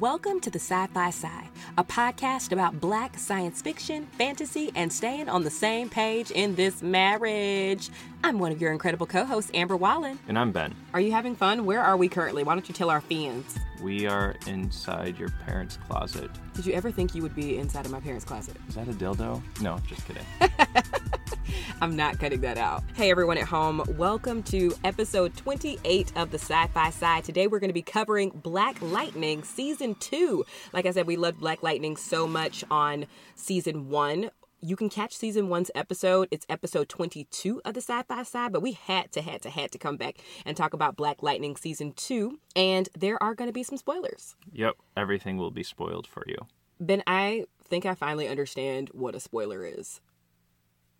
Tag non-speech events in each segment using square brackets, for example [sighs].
Welcome to the Sci Fi Sci, a podcast about black science fiction, fantasy, and staying on the same page in this marriage. I'm one of your incredible co hosts, Amber Wallen. And I'm Ben. Are you having fun? Where are we currently? Why don't you tell our fans? We are inside your parents' closet. Did you ever think you would be inside of my parents' closet? Is that a dildo? No, just kidding. [laughs] [laughs] I'm not cutting that out. Hey, everyone at home, welcome to episode 28 of the Sci Fi Side. Today, we're going to be covering Black Lightning season two. Like I said, we loved Black Lightning so much on season one. You can catch season one's episode. It's episode 22 of the Sci Fi Side, but we had to, had to, had to come back and talk about Black Lightning season two. And there are going to be some spoilers. Yep, everything will be spoiled for you. Ben, I think I finally understand what a spoiler is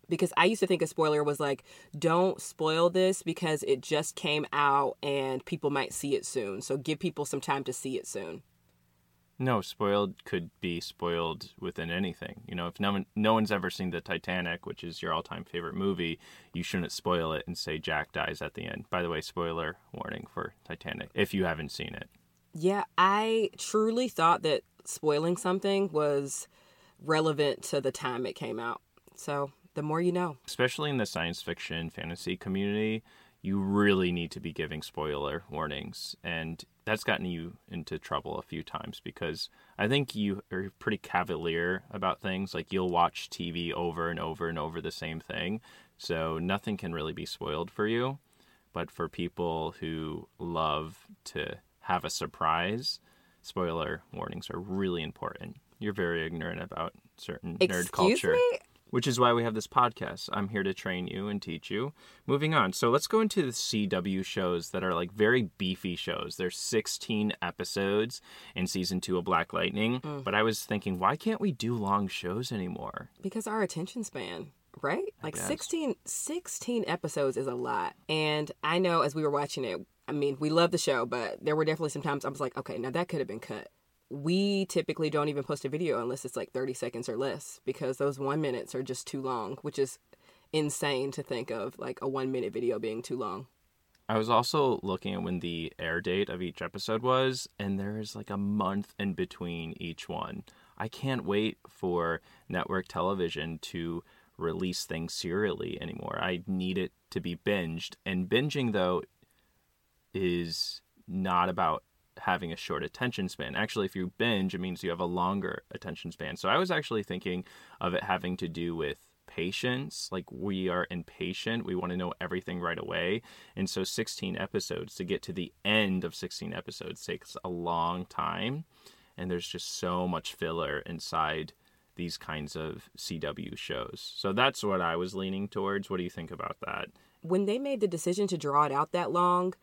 because I used to think a spoiler was like, don't spoil this because it just came out and people might see it soon. So give people some time to see it soon. No, spoiled could be spoiled within anything. You know, if no one, no one's ever seen the Titanic, which is your all-time favorite movie, you shouldn't spoil it and say Jack dies at the end. By the way, spoiler warning for Titanic if you haven't seen it. Yeah, I truly thought that spoiling something was relevant to the time it came out. So the more you know. Especially in the science fiction fantasy community, you really need to be giving spoiler warnings. And that's gotten you into trouble a few times because I think you are pretty cavalier about things. Like you'll watch TV over and over and over the same thing. So nothing can really be spoiled for you. But for people who love to have a surprise, spoiler warnings are really important. You're very ignorant about certain Excuse nerd culture. Me? Which is why we have this podcast. I'm here to train you and teach you. Moving on. So let's go into the CW shows that are like very beefy shows. There's 16 episodes in season two of Black Lightning. Mm. But I was thinking, why can't we do long shows anymore? Because our attention span right? Like 16, 16 episodes is a lot. And I know as we were watching it, I mean, we love the show, but there were definitely some times I was like, okay, now that could have been cut we typically don't even post a video unless it's like 30 seconds or less because those one minutes are just too long, which is insane to think of like a one minute video being too long. I was also looking at when the air date of each episode was, and there is like a month in between each one. I can't wait for network television to release things serially anymore. I need it to be binged. And binging, though, is not about having a short attention span. Actually, if you binge, it means you have a longer attention span. So I was actually thinking of it having to do with patience. Like we are impatient. We want to know everything right away. And so 16 episodes to get to the end of 16 episodes takes a long time. And there's just so much filler inside these kinds of CW shows. So that's what I was leaning towards. What do you think about that? When they made the decision to draw it out that long,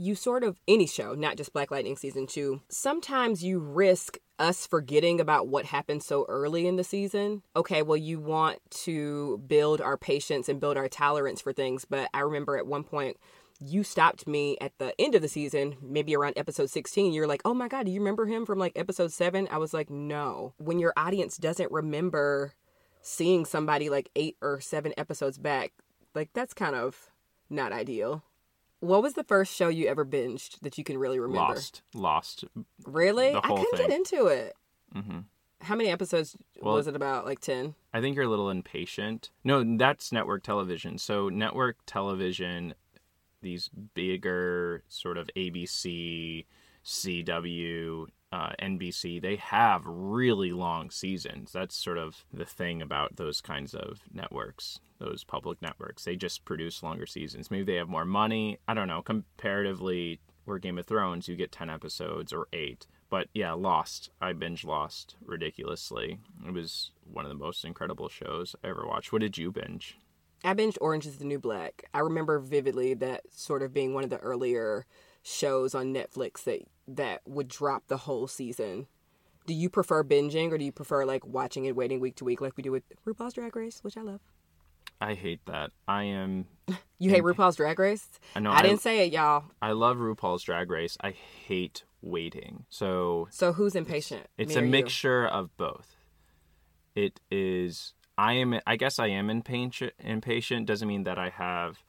you sort of, any show, not just Black Lightning season two, sometimes you risk us forgetting about what happened so early in the season. Okay, well, you want to build our patience and build our tolerance for things, but I remember at one point, you stopped me at the end of the season, maybe around episode 16. You're like, oh my God, do you remember him from like episode seven? I was like, no. When your audience doesn't remember seeing somebody like eight or seven episodes back, like that's kind of not ideal. What was the first show you ever binged that you can really remember? Lost. Lost. Really? I couldn't thing. get into it. Mm-hmm. How many episodes well, was it about? Like 10? I think you're a little impatient. No, that's network television. So, network television, these bigger sort of ABC, CW, uh, NBC, they have really long seasons. That's sort of the thing about those kinds of networks, those public networks. They just produce longer seasons. Maybe they have more money. I don't know. Comparatively, where Game of Thrones, you get 10 episodes or 8. But yeah, Lost. I binge Lost ridiculously. It was one of the most incredible shows I ever watched. What did you binge? I binged Orange is the New Black. I remember vividly that sort of being one of the earlier shows on Netflix that that would drop the whole season. Do you prefer binging or do you prefer like watching and waiting week to week like we do with RuPaul's Drag Race, which I love? I hate that. I am. [laughs] you hate RuPaul's Drag Race? I know. I, I didn't say it, y'all. I love RuPaul's Drag Race. I hate waiting. So. So who's impatient? It's, it's a mixture you? of both. It is I am. I guess I am impatient. Impatient doesn't mean that I have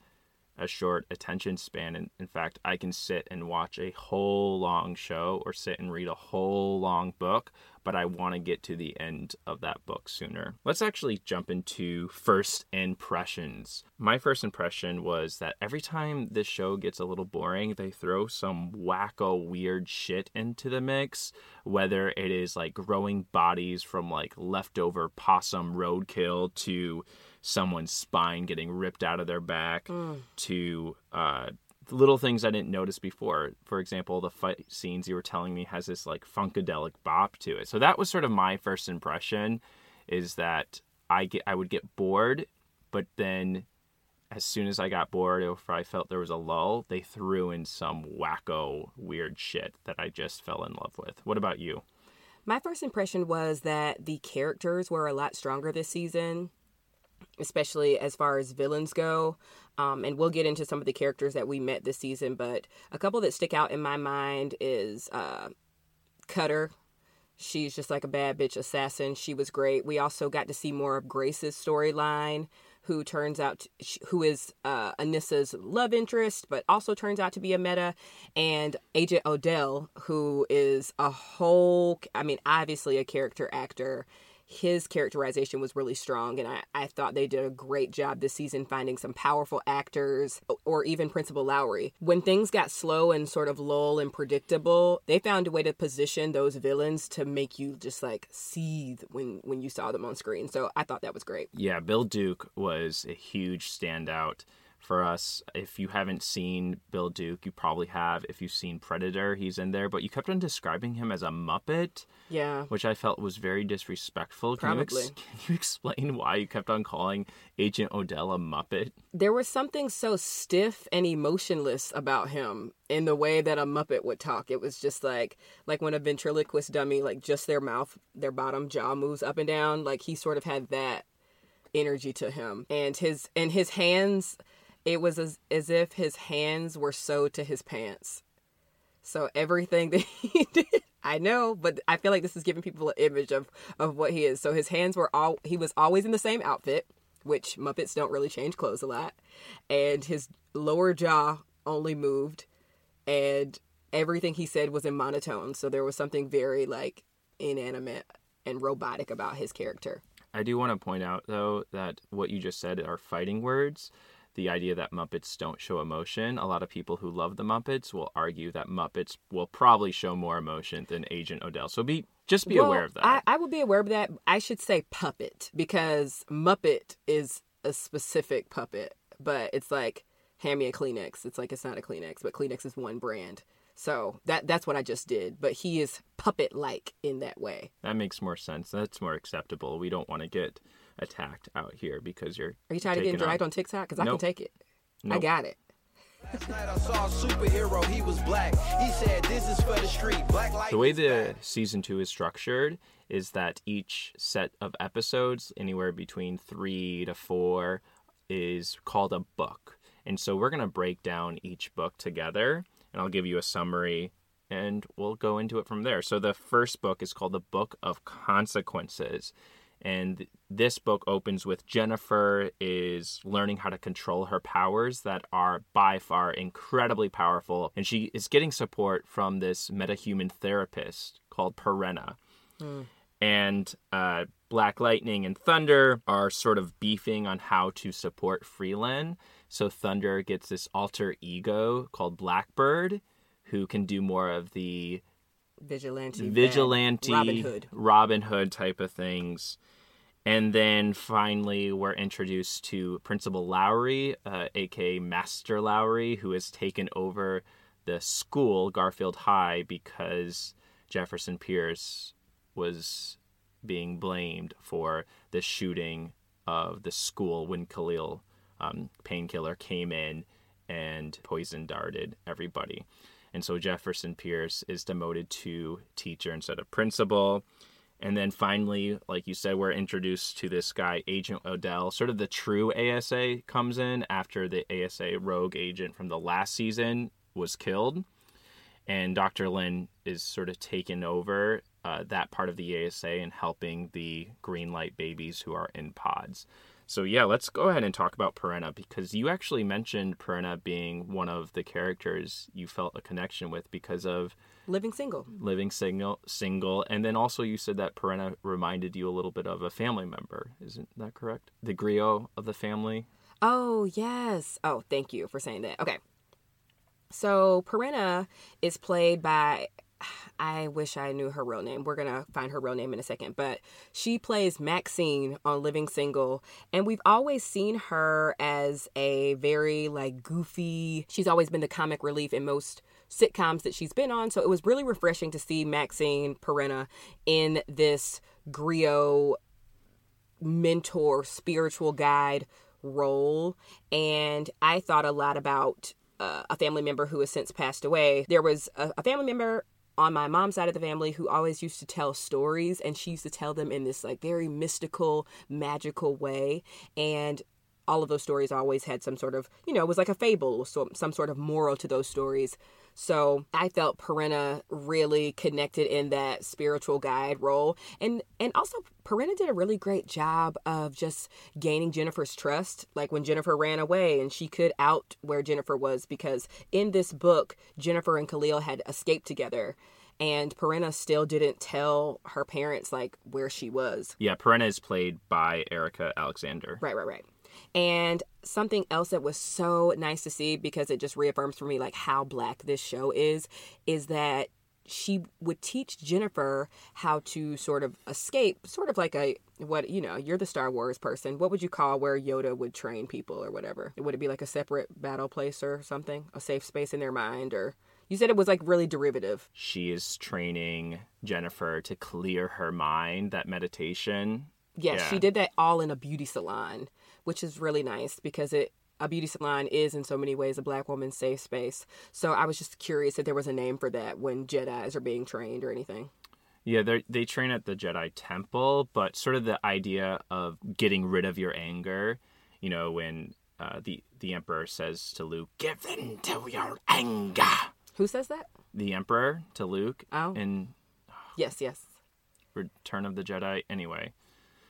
a short attention span. In, in fact, I can sit and watch a whole long show or sit and read a whole long book, but I want to get to the end of that book sooner. Let's actually jump into first impressions. My first impression was that every time this show gets a little boring, they throw some wacko weird shit into the mix, whether it is like growing bodies from like leftover possum roadkill to someone's spine getting ripped out of their back mm. to uh, little things I didn't notice before. For example, the fight scenes you were telling me has this like funkadelic bop to it. So that was sort of my first impression is that I get I would get bored, but then as soon as I got bored, if I felt there was a lull, they threw in some wacko weird shit that I just fell in love with. What about you? My first impression was that the characters were a lot stronger this season especially as far as villains go. Um, and we'll get into some of the characters that we met this season, but a couple that stick out in my mind is uh, Cutter. She's just like a bad bitch assassin. She was great. We also got to see more of Grace's storyline, who turns out to, who is uh, Anissa's love interest, but also turns out to be a meta, and Agent Odell, who is a whole. I mean, obviously a character actor his characterization was really strong and I, I thought they did a great job this season finding some powerful actors or even principal lowry. When things got slow and sort of lull and predictable they found a way to position those villains to make you just like seethe when when you saw them on screen. So i thought that was great. Yeah bill duke was a huge standout for us. If you haven't seen Bill Duke, you probably have. If you've seen Predator, he's in there. But you kept on describing him as a Muppet. Yeah. Which I felt was very disrespectful. Can. You ex- [laughs] can you explain why you kept on calling Agent Odell a Muppet? There was something so stiff and emotionless about him in the way that a Muppet would talk. It was just like like when a ventriloquist dummy, like just their mouth, their bottom jaw moves up and down. Like he sort of had that energy to him. And his and his hands it was as, as if his hands were sewed to his pants. So everything [laughs] that he did, I know, but I feel like this is giving people an image of of what he is. So his hands were all he was always in the same outfit, which Muppets don't really change clothes a lot, and his lower jaw only moved, and everything he said was in monotone. So there was something very like inanimate and robotic about his character. I do want to point out though that what you just said are fighting words the idea that Muppets don't show emotion. A lot of people who love the Muppets will argue that Muppets will probably show more emotion than Agent Odell. So be just be well, aware of that. I, I would be aware of that. I should say puppet because Muppet is a specific puppet, but it's like hand me a Kleenex. It's like it's not a Kleenex, but Kleenex is one brand. So that that's what I just did. But he is puppet like in that way. That makes more sense. That's more acceptable. We don't want to get attacked out here because you're. Are you tired of getting dragged on, on TikTok? Because nope. I can take it. Nope. I got it. Last night I saw a superhero. He was black. He said, "This is for the street." Black light. The way the season two is structured is that each set of episodes, anywhere between three to four, is called a book, and so we're gonna break down each book together, and I'll give you a summary and we'll go into it from there. So the first book is called The Book of Consequences. And this book opens with Jennifer is learning how to control her powers that are by far incredibly powerful. And she is getting support from this metahuman therapist called Perenna. Mm. And uh, Black Lightning and Thunder are sort of beefing on how to support Freeland. So Thunder gets this alter ego called Blackbird, who can do more of the vigilante, vigilante, Robin Hood, Robin Hood type of things. And then finally, we're introduced to Principal Lowry, uh, aka Master Lowry, who has taken over the school, Garfield High, because Jefferson Pierce was being blamed for the shooting of the school when Khalil um, Painkiller came in and poison darted everybody. And so Jefferson Pierce is demoted to teacher instead of principal. And then finally, like you said, we're introduced to this guy, Agent Odell. Sort of the true ASA comes in after the ASA rogue agent from the last season was killed. And Dr. Lynn is sort of taken over uh, that part of the ASA and helping the green light babies who are in pods. So yeah, let's go ahead and talk about Perenna because you actually mentioned Perenna being one of the characters you felt a connection with because of living single. Living single, single, and then also you said that Perenna reminded you a little bit of a family member. Isn't that correct? The griot of the family. Oh yes. Oh, thank you for saying that. Okay. So Perenna is played by [sighs] I wish I knew her real name. We're going to find her real name in a second. But she plays Maxine on Living Single. And we've always seen her as a very, like, goofy. She's always been the comic relief in most sitcoms that she's been on. So it was really refreshing to see Maxine Perenna in this griot mentor, spiritual guide role. And I thought a lot about uh, a family member who has since passed away. There was a, a family member on my mom's side of the family who always used to tell stories and she used to tell them in this like very mystical magical way and all of those stories always had some sort of you know it was like a fable so some sort of moral to those stories so I felt Perenna really connected in that spiritual guide role. And and also Perenna did a really great job of just gaining Jennifer's trust. Like when Jennifer ran away and she could out where Jennifer was because in this book, Jennifer and Khalil had escaped together and Perenna still didn't tell her parents like where she was. Yeah, Perenna is played by Erika Alexander. Right, right, right. And something else that was so nice to see because it just reaffirms for me like how black this show is is that she would teach Jennifer how to sort of escape, sort of like a what you know. You're the Star Wars person. What would you call where Yoda would train people or whatever? Would it be like a separate battle place or something, a safe space in their mind, or you said it was like really derivative. She is training Jennifer to clear her mind. That meditation. Yes, yeah. she did that all in a beauty salon which is really nice because it a beauty salon is in so many ways a black woman's safe space. So I was just curious if there was a name for that when Jedi's are being trained or anything. Yeah, they they train at the Jedi Temple, but sort of the idea of getting rid of your anger, you know, when uh, the the Emperor says to Luke, "Give in to your anger." Who says that? The Emperor to Luke. Oh. In yes, yes. Return of the Jedi. Anyway,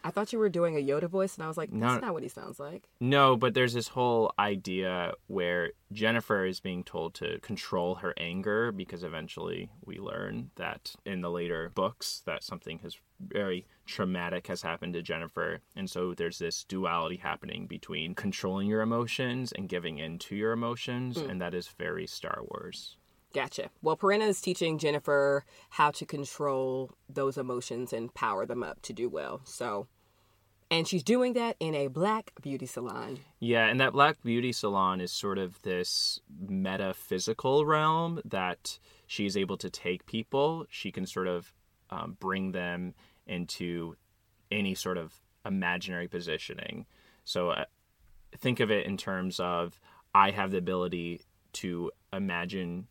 I thought you were doing a Yoda voice, and I was like, that's no, not what he sounds like. No, but there's this whole idea where Jennifer is being told to control her anger because eventually we learn that in the later books that something has very traumatic has happened to Jennifer. And so there's this duality happening between controlling your emotions and giving in to your emotions, mm. and that is very Star Wars. Gotcha. Well, Perenna is teaching Jennifer how to control those emotions and power them up to do well. So, and she's doing that in a black beauty salon. Yeah, and that black beauty salon is sort of this metaphysical realm that she's able to take people. She can sort of um, bring them into any sort of imaginary positioning. So, uh, think of it in terms of I have the ability to imagine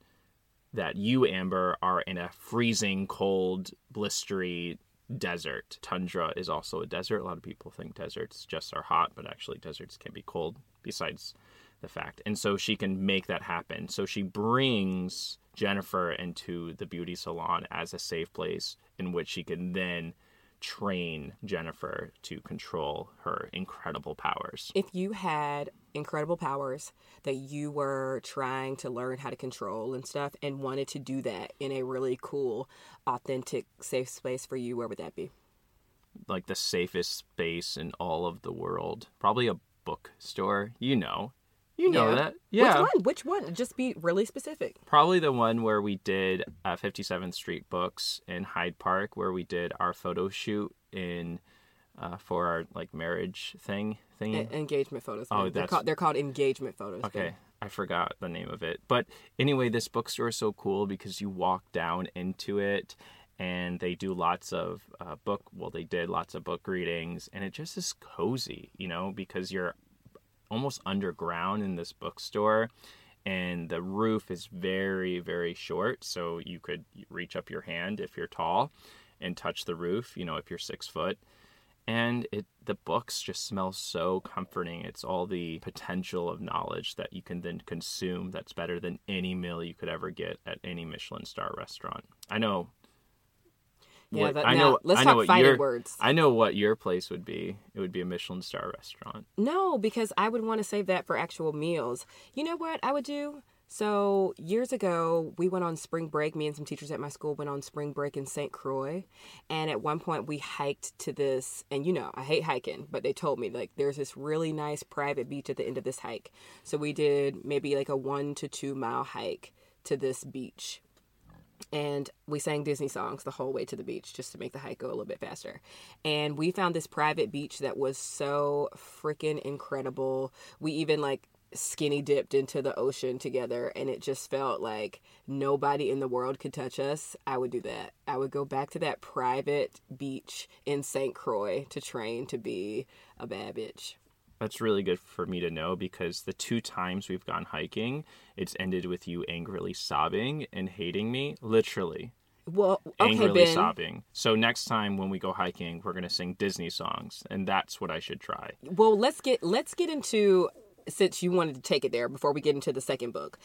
that you, Amber, are in a freezing cold, blistery desert. Tundra is also a desert. A lot of people think deserts just are hot, but actually, deserts can be cold, besides the fact. And so she can make that happen. So she brings Jennifer into the beauty salon as a safe place in which she can then train Jennifer to control her incredible powers. If you had incredible powers that you were trying to learn how to control and stuff and wanted to do that in a really cool, authentic, safe space for you, where would that be? Like the safest space in all of the world. Probably a bookstore, you know. You know yeah. that. Yeah. Which one? Which one? Just be really specific. Probably the one where we did uh, 57th Street Books in Hyde Park, where we did our photo shoot in uh, for our like marriage thing thing. E- engagement photos. Oh, they're called, they're called engagement photos. Okay. I forgot the name of it. But anyway, this bookstore is so cool because you walk down into it and they do lots of uh, book well they did lots of book readings and it just is cozy you know because you're almost underground in this bookstore and the roof is very very short so you could reach up your hand if you're tall and touch the roof you know if you're six foot. And it the books just smell so comforting. It's all the potential of knowledge that you can then consume that's better than any meal you could ever get at any michelin star restaurant. I know Yeah, what that- I now, know. let's I know talk fighting your words. I know what your place would be. It would be a Michelin star restaurant. No, because I would want to save that for actual meals. You know what I would do? So, years ago, we went on spring break. Me and some teachers at my school went on spring break in St. Croix. And at one point, we hiked to this, and you know, I hate hiking, but they told me like there's this really nice private beach at the end of this hike. So, we did maybe like a one to two mile hike to this beach and we sang Disney songs the whole way to the beach just to make the hike go a little bit faster. And we found this private beach that was so freaking incredible. We even like skinny dipped into the ocean together and it just felt like nobody in the world could touch us. I would do that. I would go back to that private beach in St. Croix to train to be a bad bitch. That's really good for me to know because the two times we've gone hiking, it's ended with you angrily sobbing and hating me, literally Well, okay, angrily Ben. sobbing. So next time when we go hiking, we're gonna sing Disney songs, and that's what I should try. well let's get let's get into since you wanted to take it there before we get into the second book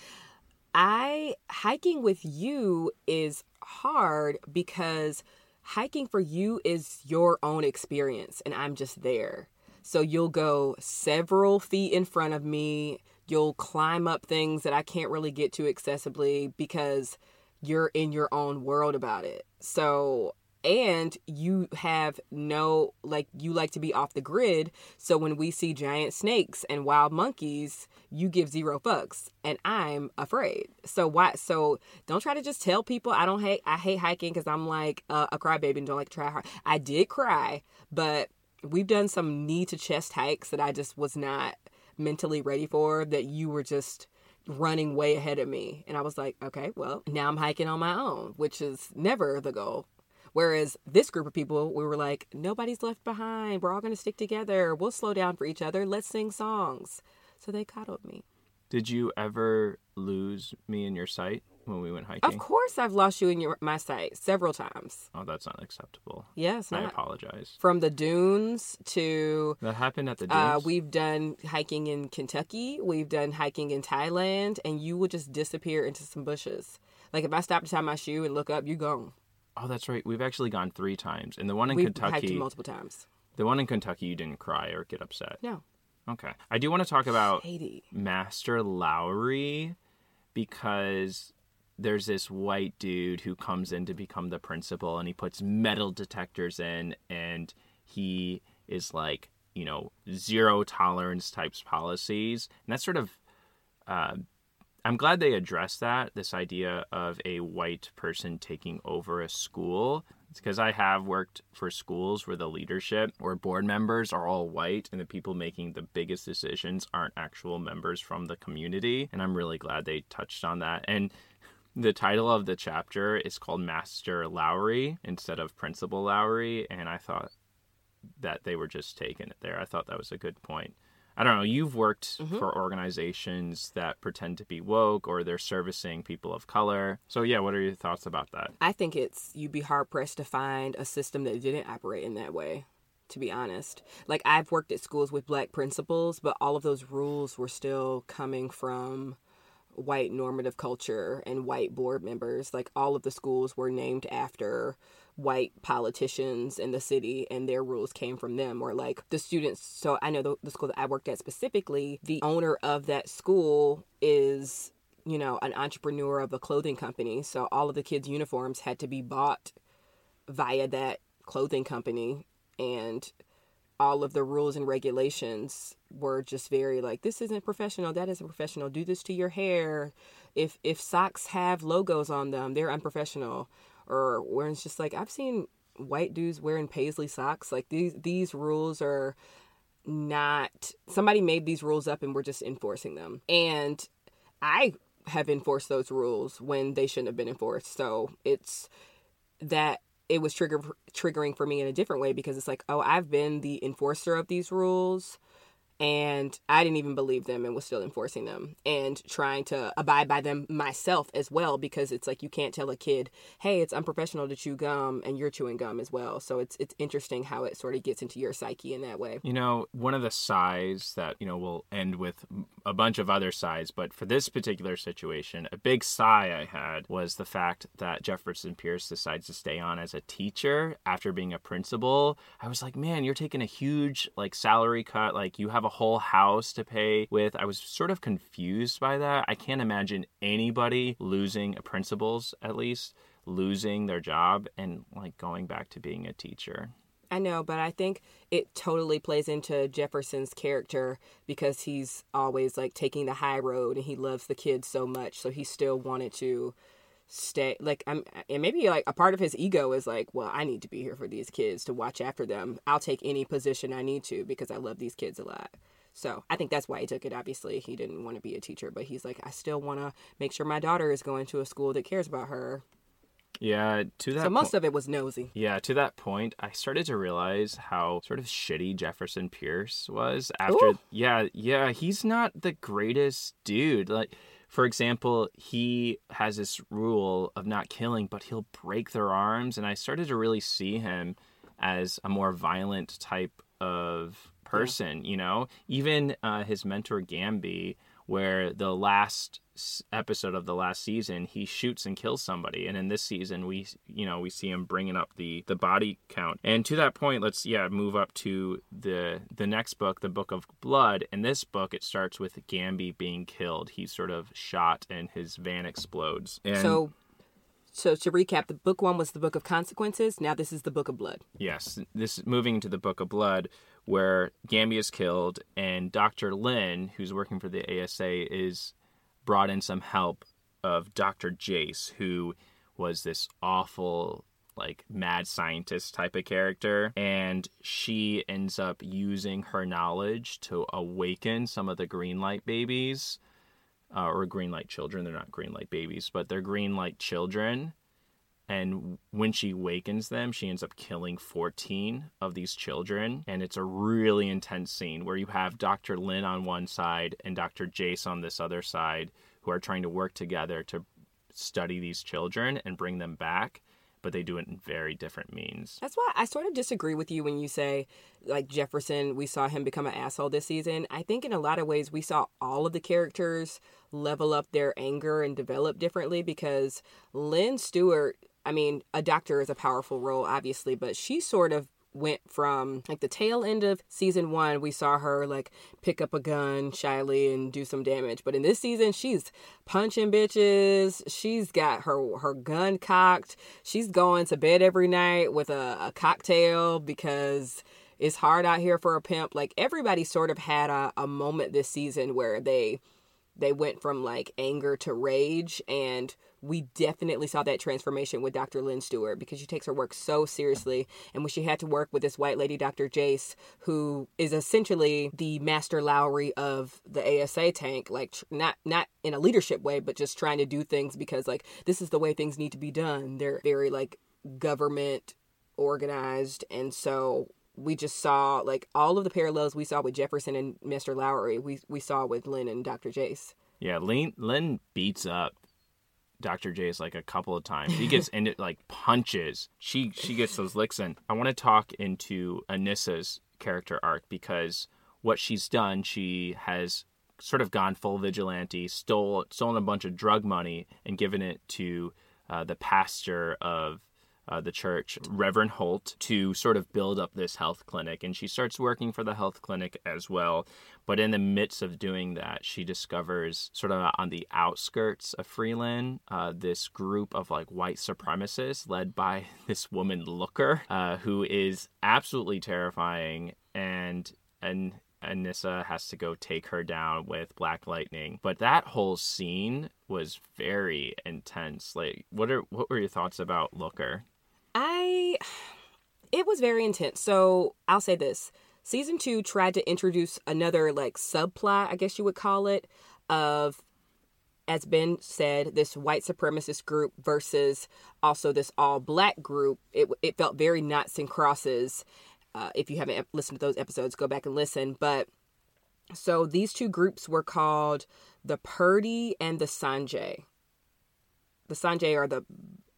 i hiking with you is hard because hiking for you is your own experience and i'm just there so you'll go several feet in front of me. You'll climb up things that i can't really get to accessibly because you're in your own world about it. So and you have no like you like to be off the grid. So when we see giant snakes and wild monkeys you give zero fucks and i'm afraid. So why so don't try to just tell people i don't hate i hate hiking because i'm like uh, a crybaby and don't like to try hard. I did cry but we've done some knee to chest hikes that i just was not mentally ready for that you were just running way ahead of me and i was like okay well now i'm hiking on my own which is never the goal Whereas this group of people, we were like, nobody's left behind. We're all going to stick together. We'll slow down for each other. Let's sing songs. So they coddled me. Did you ever lose me in your sight when we went hiking? Of course, I've lost you in your, my sight several times. Oh, that's not acceptable. Yes, I apologize. From the dunes to That happened at the dunes. uh, we've done hiking in Kentucky, we've done hiking in Thailand, and you will just disappear into some bushes. Like if I stop to tie my shoe and look up, you're gone. oh, that's right. We've actually gone three times, and the one in We've hiked Kentucky, multiple times. the one in Kentucky, you didn't cry or get upset. No, Okay, I do want to talk about Katie. Master Lowry because there's this white dude who comes in to become the principal and he puts metal detectors in and he is like, you know, zero tolerance types policies. And that's sort of uh, I'm glad they addressed that this idea of a white person taking over a school. It's because I have worked for schools where the leadership or board members are all white and the people making the biggest decisions aren't actual members from the community. And I'm really glad they touched on that. And the title of the chapter is called Master Lowry instead of Principal Lowry. And I thought that they were just taking it there. I thought that was a good point. I don't know. You've worked mm-hmm. for organizations that pretend to be woke or they're servicing people of color. So, yeah, what are your thoughts about that? I think it's you'd be hard pressed to find a system that didn't operate in that way. To be honest, like I've worked at schools with black principals, but all of those rules were still coming from white normative culture and white board members. Like all of the schools were named after white politicians in the city and their rules came from them or like the students. So i know the, the school that i worked at specifically the owner of that school is you know an entrepreneur of a clothing company. So all of the kids uniforms had to be bought via that clothing company and all of the rules and regulations were just very like this isn't professional. That isn't professional. Do this to your hair. If if socks have logos on them they're unprofessional or where it's just like i've seen white dudes wearing paisley socks. Like these these rules are not somebody made these rules up and we're just enforcing them. And i have enforced those rules when they shouldn't have been enforced. So it's that it was trigger triggering for me in a different way because it's like oh i've been the enforcer of these rules and I didn't even believe them and was still enforcing them and trying to abide by them myself as well because it's like you can't tell a kid, "Hey, it's unprofessional to chew gum," and you're chewing gum as well. So it's it's interesting how it sort of gets into your psyche in that way. You know, one of the sighs that you know will end with a bunch of other sighs, but for this particular situation, a big sigh I had was the fact that Jefferson Pierce decides to stay on as a teacher after being a principal. I was like, man, you're taking a huge like salary cut. Like you have a whole house to pay with. I was sort of confused by that. I can't imagine anybody losing a principal's at least losing their job and like going back to being a teacher. I know, but I think it totally plays into Jefferson's character because he's always like taking the high road and he loves the kids so much. So he still wanted to stay like I'm and maybe like a part of his ego is like, well, I need to be here for these kids to watch after them. I'll take any position I need to because I love these kids a lot. So I think that's why he took it. Obviously, he didn't want to be a teacher, but he's like, I still want to make sure my daughter is going to a school that cares about her. Yeah, to that So most po- of it was nosy. Yeah, to that point, I started to realize how sort of shitty Jefferson Pierce was after Ooh. yeah, yeah, he's not the greatest dude. Like for example, he has this rule of not killing, but he'll break their arms and I started to really see him as a more violent type of person, you know? Even uh, his mentor Gambi where the last episode of the last season he shoots and kills somebody. And in this season we you know we see him bringing up the the body count. And to that point let's yeah move up to the the next book the book of blood. In this book it starts with gambi being killed. He's sort of shot and his van explodes. And So so to recap, the book one was the book of consequences. Now this is the book of blood. Yes, this moving into the Book of Blood, where Gambi is killed, and Doctor Lynn, who's working for the ASA, is brought in some help of Doctor Jace, who was this awful, like mad scientist type of character, and she ends up using her knowledge to awaken some of the green light babies. Uh, or green light children. They're not green light babies, but they're green light children. And when she wakens them she ends up killing 14 of these children. And it's a really intense scene where you have dr lynn on one side and dr jace on this other side who are trying to work together to study these children and bring them back but they do it in very different means That's why I sort of disagree with you when you say, like, Jefferson, we saw him become an asshole this season. I think in a lot of ways we saw all of the characters level up their anger and develop differently because Lynn Stewart, I mean, a doctor is a powerful role, obviously, but she sort of went from like the tail end of season one we saw her like pick up a gun shyly and do some damage. But in this season she's punching bitches. She's got her her gun cocked. She's going to bed every night with a, a cocktail because it's hard out here for a pimp. Like everybody sort of had a, a moment this season where they they went from like anger to rage and we definitely saw that transformation with Dr. Lynn Stewart because she takes her work so seriously and when she had to work with this white lady Dr. Jace who is essentially the master Lowry of the ASA tank like not not in a leadership way but just trying to do things because like this is the way things need to be done they're very like government organized and so we just saw like all of the parallels we saw with Jefferson and Mr. Lowry, we we saw with Lynn and Dr. Jace. yeah lynn, lynn beats up dr jace like a couple of times. He gets [laughs] into like punches. She she gets those licks in. I want to talk into anissa's character arc because what she's done she has sort of gone full vigilante stole stolen a bunch of drug money and given it to uh, the pastor of uh, the church, Reverend Holt, to sort of build up this health clinic. And she starts working for the health clinic as well. But in the midst of doing that, she discovers, sort of on the outskirts of Freeland, uh, this group of like white supremacists led by [laughs] this woman Looker, uh, who is absolutely terrifying. And and Anissa has to go take her down with Black Lightning. But that whole scene was very intense. Like, what are what were your thoughts about Looker? I it was very intense. So I'll say this. Season two tried to introduce another like subplot, I guess you would call it, of as Ben said, this white supremacist group versus also this all black group. It it felt very Noughts and Crosses. Uh, if you haven't listened to those episodes, go back and listen. But So these two groups were called the Perdi and the Sangre. The Sangre are the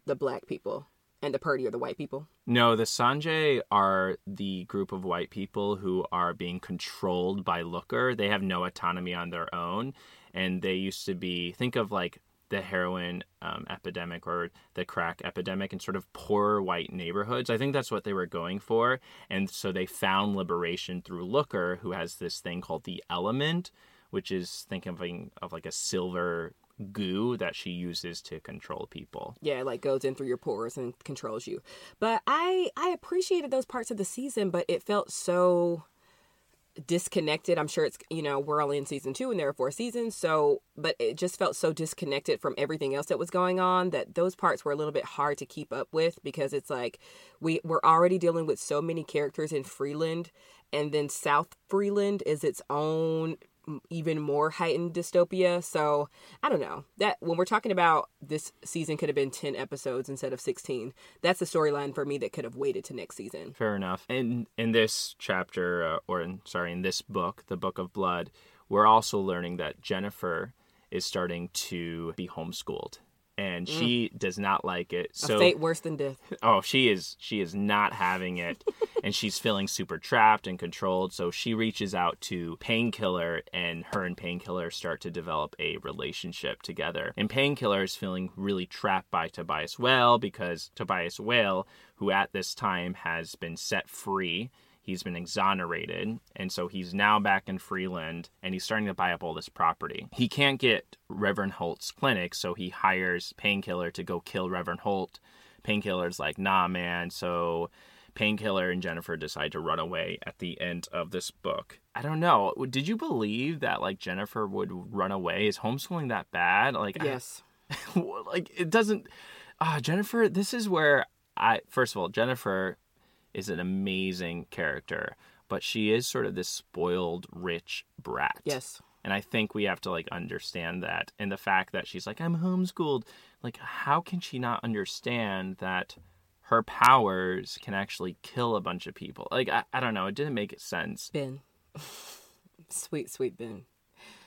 the black people, and the Perdi are the white people. No, the Sangre are the group of white people who are being controlled by Looker. They have no autonomy on their own. And they used to be, think of like the heroin um, epidemic or the crack epidemic in sort of poor white neighborhoods. I think that's what they were going for. And so they found liberation through Looker, who has this thing called the element, which is thinking of like a silver goo that she uses to control people. Yeah, like goes in through your pores and controls you. But I I appreciated those parts of the season, but it felt so disconnected. I'm sure it's you know we're only in season two and there are four seasons, so but it just felt so disconnected from everything else that was going on that those parts were a little bit hard to keep up with because it's like we we're already dealing with so many characters in Freeland, and then South Freeland is its own even more heightened dystopia. So I don't know that when we're talking about this season could have been 10 episodes instead of 16. That's the storyline for me that could have waited to next season. Fair enough. And in this chapter, uh, or in, sorry, in this book, the Book of Blood, we're also learning that Jennifer is starting to be homeschooled and mm. she does not like it. So a fate worse than death. [laughs] Oh, she is she is not having it [laughs] and she's feeling super trapped and controlled. So she reaches out to Painkiller and her and Painkiller start to develop a relationship together. And Painkiller is feeling really trapped by Tobias Whale because Tobias Whale, who at this time has been set free He's been exonerated, and so he's now back in Freeland and he's starting to buy up all this property. He can't get Reverend Holt's clinic, so he hires Painkiller to go kill Reverend Holt. Painkiller's like, nah, man. So Painkiller and Jennifer decide to run away at the end of this book. I don't know. Did you believe that like Jennifer would run away? Is homeschooling that bad? Like yes. [laughs] I, like it doesn't. Ah, uh, Jennifer. This is where I first of all, Jennifer is an amazing character, but she is sort of this spoiled rich brat. Yes. And I think we have to like understand that. And the fact that she's like, I'm homeschooled, like, how can she not understand that her powers can actually kill a bunch of people? Like, I, I don't know. It didn't make sense. Ben. [laughs] sweet, sweet Ben.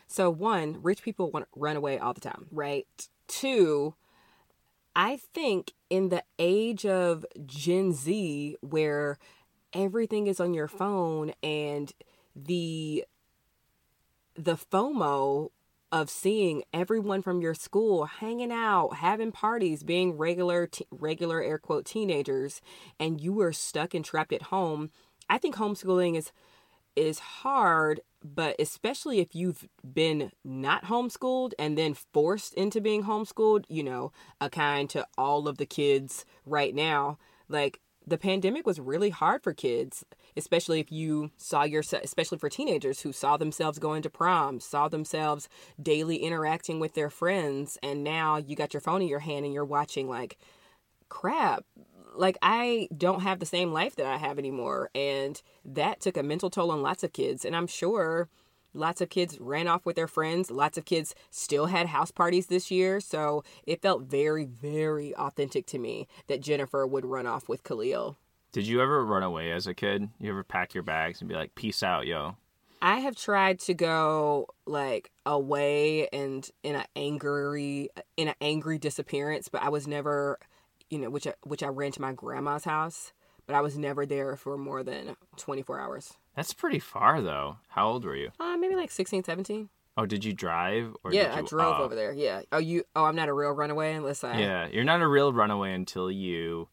So, one, rich people want to run away all the time, right? Two, I think in the age of Gen Z, where everything is on your phone and the the FOMO of seeing everyone from your school hanging out, having parties, being regular t- regular air quote teenagers, and you are stuck and trapped at home. I think homeschooling is is hard, but especially if you've been not homeschooled and then forced into being homeschooled, you know, a kind to all of the kids right now, like the pandemic was really hard for kids, especially if you saw yourself, especially for teenagers who saw themselves going to prom, saw themselves daily interacting with their friends, and now you got your phone in your hand and you're watching like crap like I don't have the same life that I have anymore. And that took a mental toll on lots of kids. And I'm sure lots of kids ran off with their friends. Lots of kids still had house parties this year. So it felt very, very authentic to me that Jennifer would run off with Khalil. Did you ever run away as a kid? You ever pack your bags and be like, peace out, yo? I have tried to go like away and in an angry in an angry disappearance, but I was never you know, which I, which I ran to my grandma's house, but I was never there for more than 24 hours. That's pretty far though. How old were you? Uh, maybe like 16, 17. Oh, did you drive? Or yeah, you, I drove uh, over there. Yeah. Oh, you? Oh, I'm not a real runaway unless I. Yeah, you're not a real runaway until you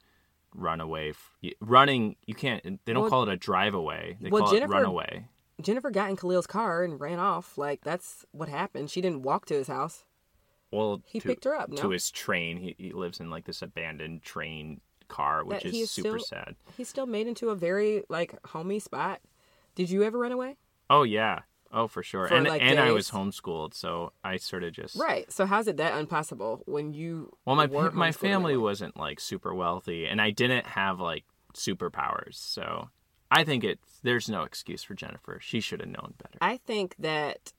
run away. F- running, you can't. They don't well, call it a drive away. They well, call Jennifer, it runaway. Jennifer got in Khalil's car and ran off. Like that's what happened. She didn't walk to his house. Well, he to, picked her up no? to his train. He, he lives in like this abandoned train car, which that is super still, sad. He's still made into a very like homey spot. Did you ever run away? Oh yeah. Oh, for sure. For, and like, and I was homeschooled, so I sort of just right. So how's it that impossible when you? Well, my my family wasn't like super wealthy, and I didn't have like superpowers, so I think it's there's no excuse for Jennifer. She should have known better. I think that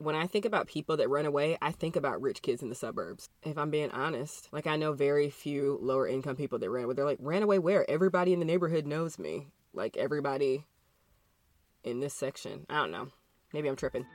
when I think about people that run away, I think about rich kids in the suburbs. If I'm being honest, like I know very few lower income people that ran away. They're like, ran away where? Everybody in the neighborhood knows me. Like everybody in this section. I don't know. Maybe I'm tripping.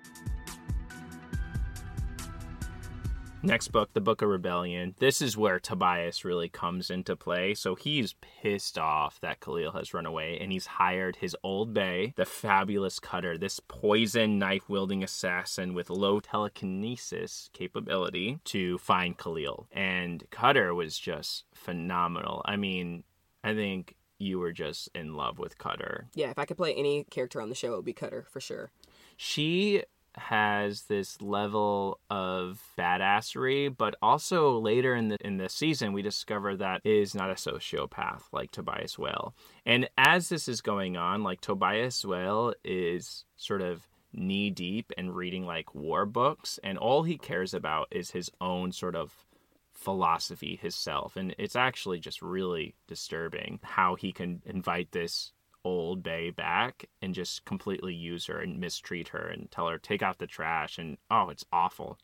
Next book, The Book of Rebellion. This is where Tobias really comes into play. So he's pissed off that Khalil has run away and he's hired his old bay, the fabulous Cutter, this poison knife wielding assassin with low telekinesis capability to find Khalil. And Cutter was just phenomenal. I mean, I think you were just in love with Cutter. Yeah, if I could play any character on the show, it would be Cutter for sure. She has this level of badassery, but also later in the in the season we discover that is not a sociopath like Tobias Whale. And as this is going on, like Tobias Whale is sort of knee deep and reading like war books and all he cares about is his own sort of philosophy himself and it's actually just really disturbing how he can invite this old Bay back and just completely use her and mistreat her and tell her take out the trash and oh it's awful.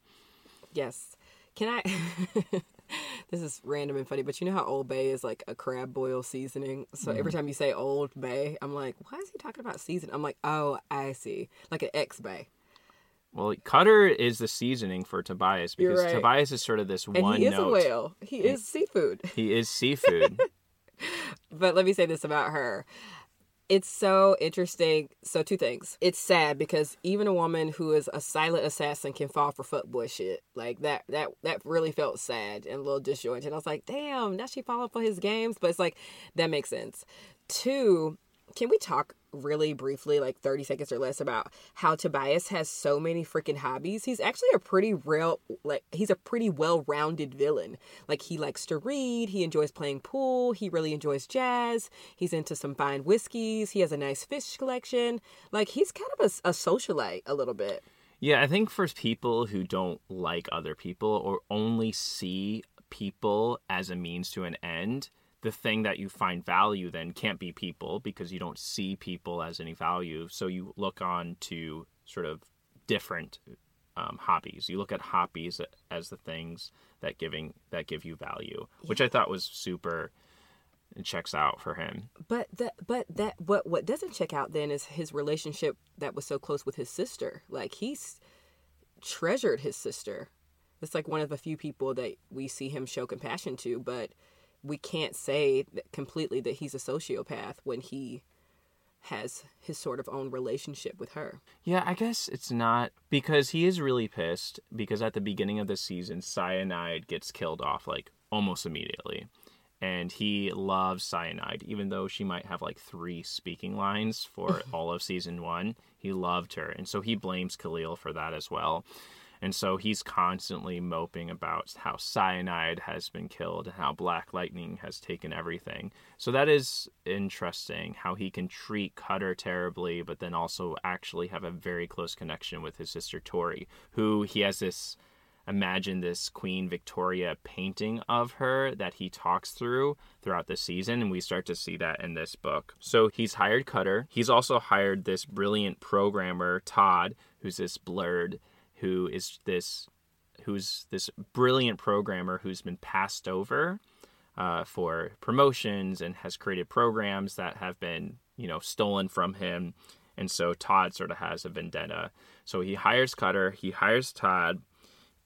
Yes. Can I [laughs] This is random and funny, but you know how Old Bay is like a crab boil seasoning? So mm-hmm. every time you say Old Bay, I'm like, why is he talking about season? I'm like, oh, I see. Like an X Bay. Well, Cutter is the seasoning for Tobias because right. Tobias is sort of this And one he is note. a whale. He is seafood. He is seafood. [laughs] But let me say this about her. It's so interesting. So two things. It's sad because even a woman who is a silent assassin can fall for fuckboy shit. Like that that that really felt sad and a little disjointed. I was like, damn, now she falling for his games. But it's like that makes sense. Two, can we talk really briefly, like 30 seconds or less, about how Tobias has so many freaking hobbies? He's actually a pretty real, like, he's a pretty well rounded villain. Like, he likes to read, he enjoys playing pool, he really enjoys jazz, he's into some fine whiskeys, he has a nice fish collection. Like, he's kind of a, a socialite a little bit. yeah, I think for people who don't like other people or only see people as a means to an end, the thing that you find value then can't be people because you don't see people as any value. So you look on to sort of different um, hobbies. You look at hobbies as the things that giving that give you value, which I thought was super. It checks out for him. But that, but that, what what doesn't check out then is his relationship that was so close with his sister. Like he's treasured his sister. It's like one of the few people that we see him show compassion to, but we can't say that completely that he's a sociopath when he has his sort of own relationship with her. Yeah, I guess it's not because he is really pissed because at the beginning of the season, Cyanide gets killed off like almost immediately. And he loves Cyanide, even though she might have like three speaking lines for [laughs] all of season one. He loved her. And so he blames Khalil for that as well. And so he's constantly moping about how Cyanide has been killed and how Black Lightning has taken everything. So that is interesting how he can treat Cutter terribly, but then also actually have a very close connection with his sister Tori, who he has this imagine this Queen Victoria painting of her that he talks through throughout the season, and we start to see that in this book. So he's hired Cutter. He's also hired this brilliant programmer, Todd, who's this blurred who is this who's this brilliant programmer who's been passed over uh, for promotions and has created programs that have been you know stolen from him. And so todd sort of has a vendetta. So he hires cutter he hires todd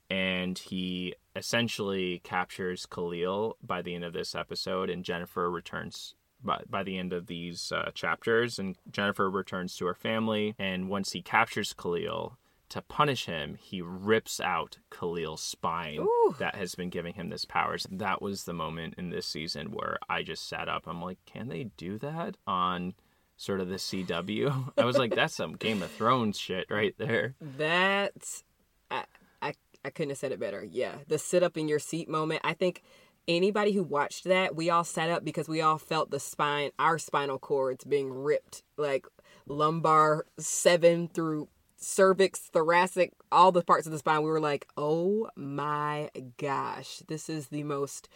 and he essentially captures khalil by the end of this episode and jennifer returns by, by the end of these uh, chapters and jennifer returns to her family. And once he captures khalil to punish him, he rips out Khalil's spine Ooh. that has been giving him this powers. That was the moment in this season where I just sat up. I'm like, can they do that on sort of the CW? [laughs] I was like, that's some Game of Thrones shit right there. That's I, I I couldn't have said it better. Yeah, the sit up in your seat moment. I think anybody who watched that, we all sat up because we all felt the spine, our spinal cords being ripped, like lumbar seven through cervix, thoracic, all the parts of the spine. We were like, oh my gosh, this is the most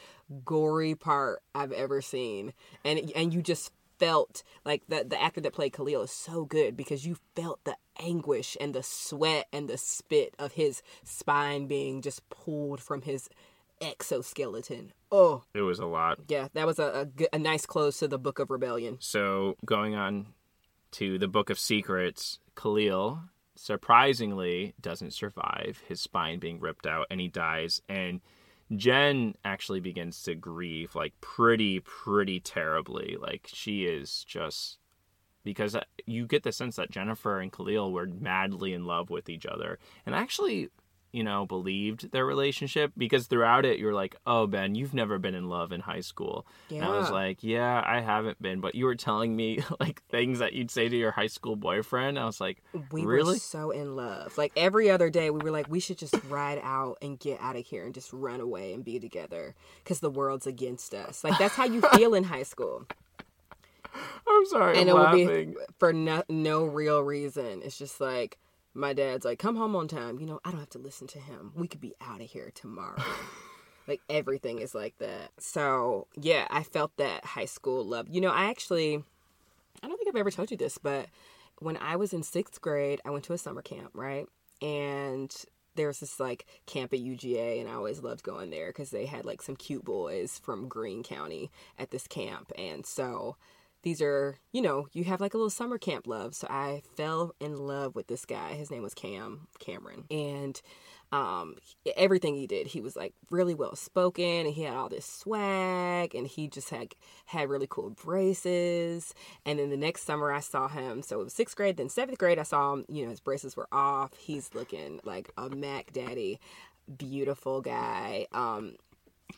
gory part I've ever seen, and and you just felt like the the actor that played Khalil is so good because you felt the anguish and the sweat and the spit of his spine being just pulled from his exoskeleton. Oh, It was a lot. yeah, that was a, a, a nice close to the Book of Rebellion. So going on to the Book of Secrets, Khalil surprisingly doesn't survive, his spine being ripped out, and he dies. And Jen actually begins to grieve like pretty, pretty terribly. Like she is just because uh, you get the sense that Jennifer and Khalil were madly in love with each other. And actually you know, believed their relationship because throughout it you're like, "Oh, Ben, you've never been in love in high school." Yeah. And I was like, "Yeah, I haven't been, but you were telling me [laughs] like things that you'd say to your high school boyfriend." I was like, We "Really?" were so in love. Like every other day, we were like, we should just ride out and get out of here and just run away and be together because the world's against us. Like that's how you [laughs] feel in high school, I'm sorry. and I'm it would be for no, no real reason. It's just like my dad's like, come home on time. You know, I don't have to listen to him. We could be out of here tomorrow. [laughs] like everything is like that. So yeah, I felt that high school love. You know, I actually, I don't think I've ever told you this, but when I was in sixth grade, I went to a summer camp, right? And there was this like camp at UGA, and I always loved going there because they had like some cute boys from Greene County at this camp. And so these are, you know, you have like a little summer camp love. So I fell in love with this guy. His name was Cam Cameron. And um everything he did he was like really well spoken and he had all this swag and he just had had really cool braces and then the next summer i saw him so it was sixth grade then seventh grade i saw him you know his braces were off he's looking like a mac daddy beautiful guy um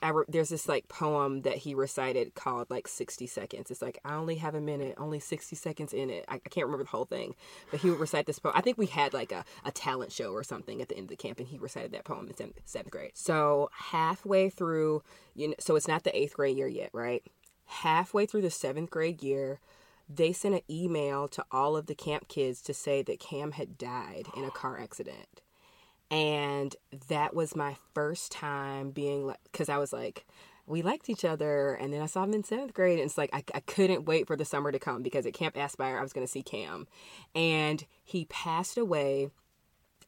re- there's this like poem that he recited called like 60 seconds. It's like I only have a minute, only 60 seconds in it. I, I can't remember the whole thing, but he would recite this poem. I think we had like a, a talent show or something at the end of the camp, and he recited that poem in seventh, seventh grade. So halfway through, you know, so it's not the eighth grade year yet, right? Halfway through the seventh grade year, they sent an email to all of the camp kids to say that Cam had died in a car accident and that was my first time being like because i was like we liked each other. And then i saw him in seventh grade. And it's like I, I couldn't wait for the summer to come because at camp aspire i was going to see cam. And he passed away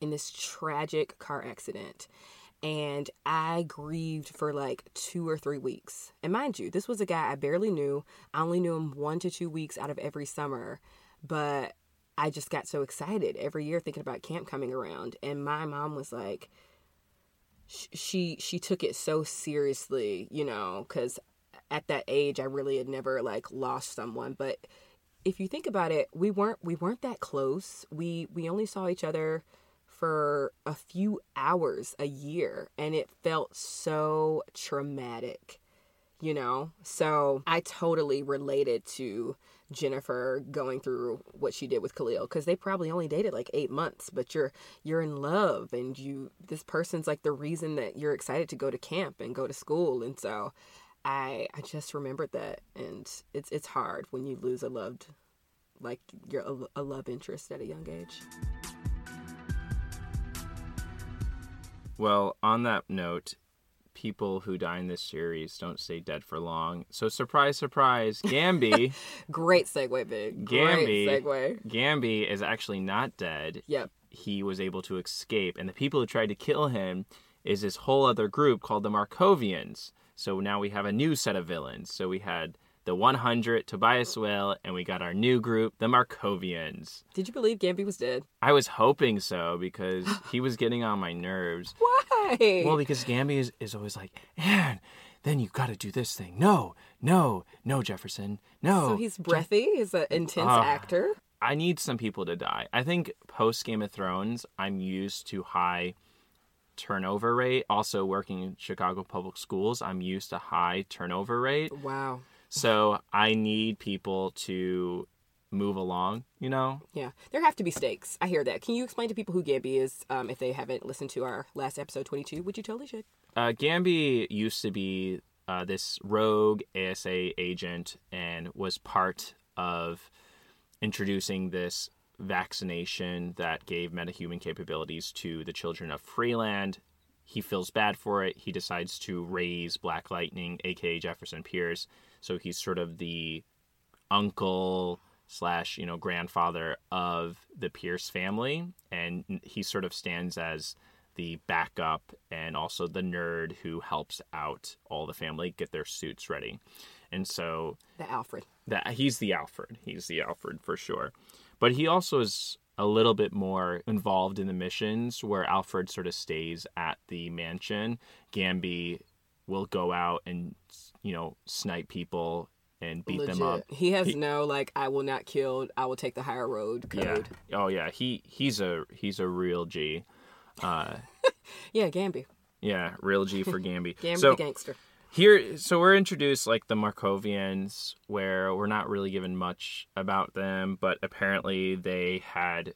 in this tragic car accident. And i grieved for like two or three weeks. And mind you this was a guy i barely knew. I only knew him one to two weeks out of every summer. But I just got so excited every year thinking about camp coming around, and my mom was like, she she took it so seriously, you know, because at that age I really had never like lost someone, but if you think about it, we weren't we weren't that close. We we only saw each other for a few hours a year, and it felt so traumatic, you know. So I totally related to Jennifer going through what she did with Khalil because they probably only dated like eight months, but you're you're in love and you this person's like the reason that you're excited to go to camp and go to school, and so I I just remembered that, and it's it's hard when you lose a loved like your a, a love interest at a young age. Well, on that note, people who die in this series don't stay dead for long. So surprise, surprise, [laughs] Gambi, Great segue, big. Gambi, Great segue. Gambi is actually not dead. Yep. He was able to escape, and the people who tried to kill him is this whole other group called the Markovians. So now we have a new set of villains. So we had the 100, Tobias Whale, and we got our new group, the Markovians. Did you believe Gambi was dead? I was hoping so because he was getting on my nerves. [laughs] Why? Well, because Gambi is, is always like, and then you got to do this thing. No, no, no, Jefferson, no. so he's breathy. He's an intense Ah. actor. I need some people to die. I think post Game of Thrones, I'm used to high turnover rate. Also, working in Chicago public schools, I'm used to high turnover rate. Wow. So I need people to move along, you know? Yeah, there have to be stakes. I hear that. Can you explain to people who Gambi is um, if they haven't listened to our last episode 22, which you totally should? Uh, Gambi used to be uh, this rogue ASA agent and was part of introducing this vaccination that gave metahuman capabilities to the children of Freeland. He feels bad for it. He decides to raise Black Lightning, aka Jefferson Pierce. So he's sort of the uncle slash you know grandfather of the Pierce family, and he sort of stands as the backup and also the nerd who helps out all the family get their suits ready. And so The Alfred. that he's the Alfred. He's the Alfred for sure. But he also is a little bit more involved in the missions where Alfred sort of stays at the mansion. Gambi will go out and you know snipe people and beat Legit. them up. He has no like I will not kill, I will take the higher road code. Yeah. Oh yeah. He he's a he's a real G. Uh, [laughs] Yeah, Gambi. yeah, real G for [laughs] Gambi. Gambi so the gangster. here, so we're introduced like the Markovians, where we're not really given much about them, but apparently they had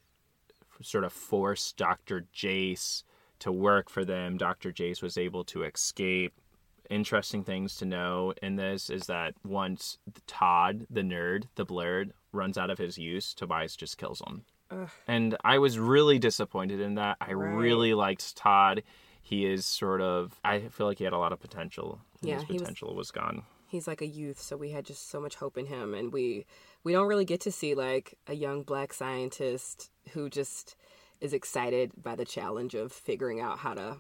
sort of forced Doctor Jace to work for them. Doctor Jace was able to escape. Interesting things to know in this is that once Todd, the nerd, the blurred, runs out of his use, Tobias just kills him. And I was really disappointed in that. I Right. really liked Todd. He is sort of. I feel like he had a lot of potential. Yeah, his he was- potential was gone. He's like a youth, so we had just so much hope in him and we we don't really get to see like a young black scientist who just is excited by the challenge of figuring out how to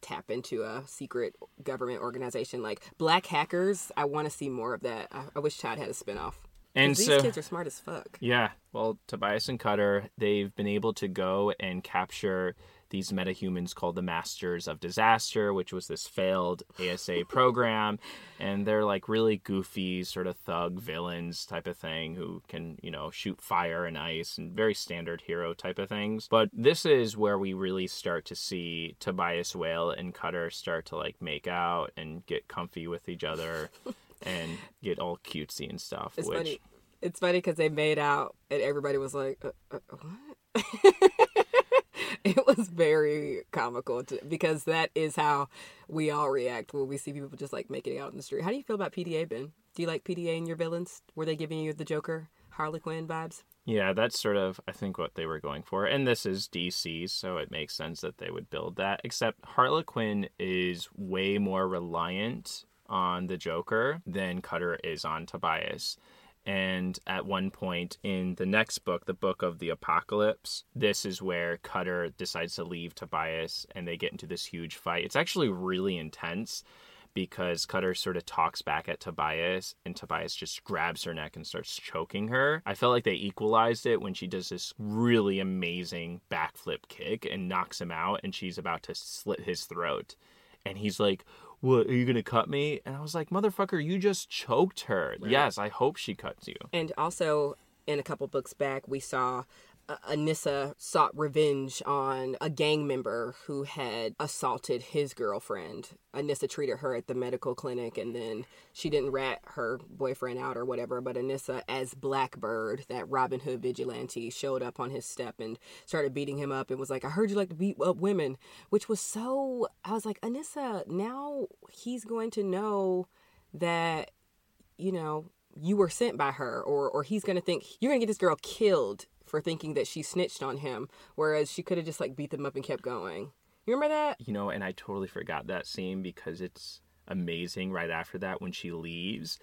tap into a secret government organization like black hackers. I want to see more of that. I, I wish Todd had a spinoff. And these so, kids are smart as fuck. yeah, well, Tobias and Cutter, they've been able to go and capture these metahumans called the Masters of Disaster, which was this failed ASA [laughs] program. And they're like really goofy, sort of thug villains type of thing who can, you know, shoot fire and ice and very standard hero type of things. But this is where we really start to see Tobias Whale and Cutter start to like make out and get comfy with each other. [laughs] and get all cutesy and stuff. It's which funny. It's funny because they made out and everybody was like, uh, uh, "What?" [laughs] it was very comical to, because that is how we all react when we see people just like making out in the street. How do you feel about PDA, Ben? Do you like PDA in your villains? Were they giving you the Joker, Harley Quinn vibes? Yeah, that's sort of I think what they were going for. And this is DC, so it makes sense that they would build that. Except Harley Quinn is way more reliant on the Joker than Cutter is on Tobias. And at one point in the next book, the book of the apocalypse, this is where Cutter decides to leave Tobias and they get into this huge fight. It's actually really intense because Cutter sort of talks back at Tobias and Tobias just grabs her neck and starts choking her. I felt like they equalized it when she does this really amazing backflip kick and knocks him out and she's about to slit his throat. And he's like, What, are you gonna cut me? And I was like, Motherfucker, you just choked her. Yes, I hope she cuts you. And also, in a couple books back, we saw Uh, Anissa sought revenge on a gang member who had assaulted his girlfriend. Anissa treated her at the medical clinic, and then she didn't rat her boyfriend out or whatever. But Anissa, as Blackbird, that Robin Hood vigilante, showed up on his step and started beating him up and was like, I heard you like to beat up women, which was so. I was like, Anissa, now he's going to know that you know, you were sent by her, or or he's gonna think you're gonna get this girl killed for thinking that she snitched on him, whereas she could have just like beat them up and kept going. You remember that? you know, and I totally forgot that scene because it's amazing. Right after that, when she leaves,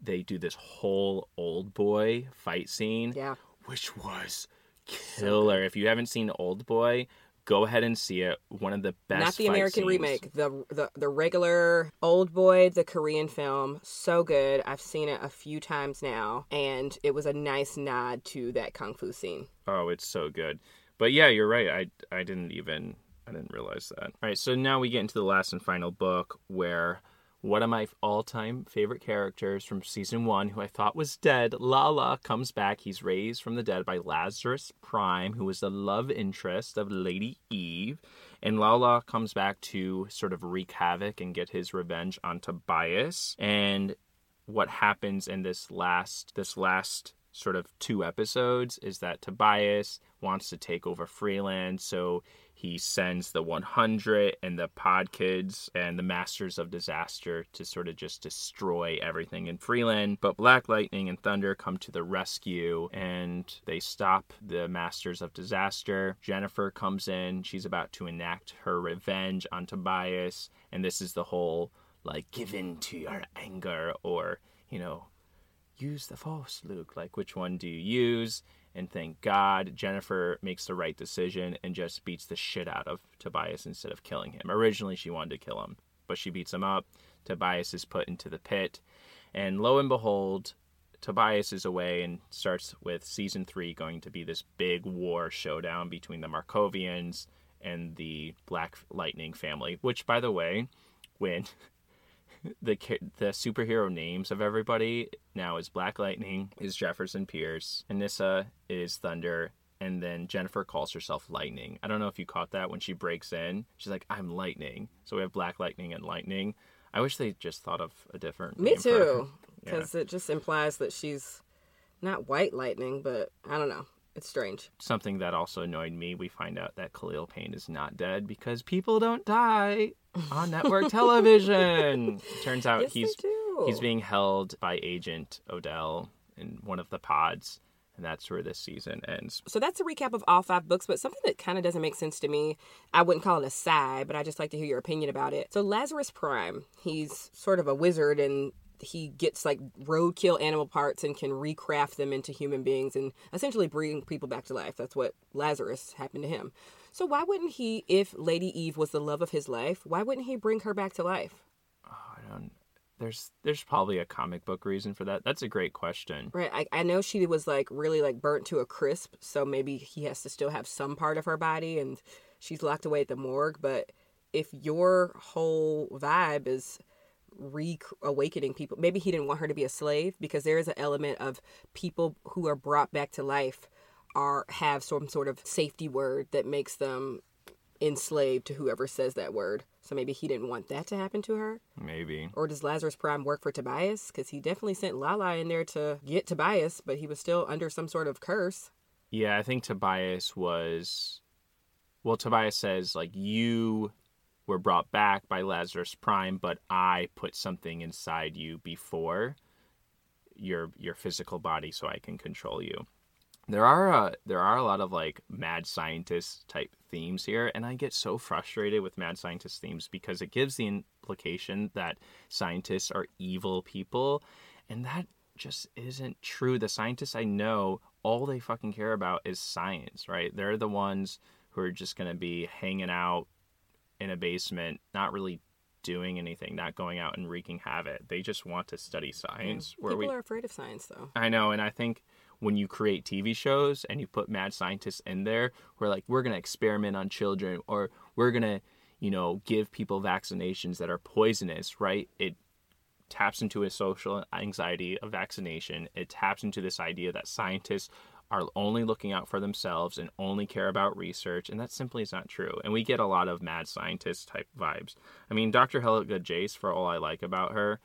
they do this whole old boy fight scene, Yeah. which was killer. if you haven't seen Old Boy, go ahead and see it. One of the best. Not the American scenes. remake, the, the the regular Old Boy, the Korean film. So good. I've seen it a few times now, and it was a nice nod to that kung fu scene. Oh, it's so good. But yeah, you're right. I I didn't even I didn't realize that. All right, so now we get into the last and final book where one of my all-time favorite characters from season 1 who I thought was dead, Lala comes back. He's raised from the dead by Lazarus Prime, who was the love interest of Lady Eve. And Lala comes back to sort of wreak havoc and get his revenge on Tobias. And what happens in this last this last sort of two episodes is that Tobias wants to take over Freeland, so he sends the 100 and the Pod Kids and the Masters of Disaster to sort of just destroy everything in Freeland. But Black Lightning and Thunder come to the rescue and they stop the Masters of Disaster. Jennifer comes in, she's about to enact her revenge on Tobias, and this is the whole like give in to your anger or you know use the force luke like which one do you use and thank god jennifer makes the right decision and just beats the shit out of tobias instead of killing him originally she wanted to kill him but she beats him up tobias is put into the pit and lo and behold Tobias is away and starts with season three going to be this big war showdown between the Markovians and the Black Lightning family. Which, by the way, when the the superhero names of everybody now is Black Lightning, is Jefferson Pierce, Anissa is Thunder, and then Jennifer calls herself Lightning. I don't know if you caught that when she breaks in. She's like, "I'm Lightning." So we have Black Lightning and Lightning. I wish they just thought of a different. Me too, [laughs] because it just implies that she's not white lightning, but I don't know. It's strange. Something that also annoyed me. We find out that Khalil Payne is not dead because people don't die on network [laughs] television. Turns out Yes, he's he's being held by Agent Odell in one of the pods, and that's where this season ends. So that's a recap of all five books, but something that kind of doesn't make sense to me. I wouldn't call it a sigh, but I just like to hear your opinion about it. So Lazarus Prime, he's sort of a wizard and he gets like roadkill animal parts and can recraft them into human beings and essentially bring people back to life. That's what Lazarus happened to him. So why wouldn't he, if Lady Eve was the love of his life, why wouldn't he bring her back to life? Oh, I don't. There's there's probably a comic book reason for that. That's a great question. Right. I, I know she was like really like burnt to a crisp, so maybe he has to still have some part of her body and she's locked away at the morgue. But if your whole vibe is reawakening people, maybe he didn't want her to be a slave because there is an element of people who are brought back to life are have some sort of safety word that makes them enslaved to whoever says that word. So maybe he didn't want that to happen to her. Maybe. Or does Lazarus Prime work for Tobias? Because he definitely sent Lala in there to get Tobias, but he was still under some sort of curse. Yeah, I think Tobias was. Well, Tobias says, like, you were brought back by Lazarus Prime, but I put something inside you before your your physical body so I can control you. There are uh, there are a lot of like mad scientist type themes here, and I get so frustrated with mad scientist themes because it gives the implication that scientists are evil people, and that just isn't true. The scientists I know, all they fucking care about is science, right? They're the ones who are just going to be hanging out in a basement, not really doing anything, not going out and wreaking havoc. They just want to study science. Where People we are afraid of science, though. I know, and I think when you create TV shows and you put mad scientists in there, we're like, we're gonna experiment on children, or we're gonna, you know, give people vaccinations that are poisonous, right? It taps into a social anxiety of vaccination. It taps into this idea that scientists are only looking out for themselves and only care about research, and that simply is not true. And we get a lot of mad scientist type vibes. I mean, Dr. Helga Jace, for all I like about her,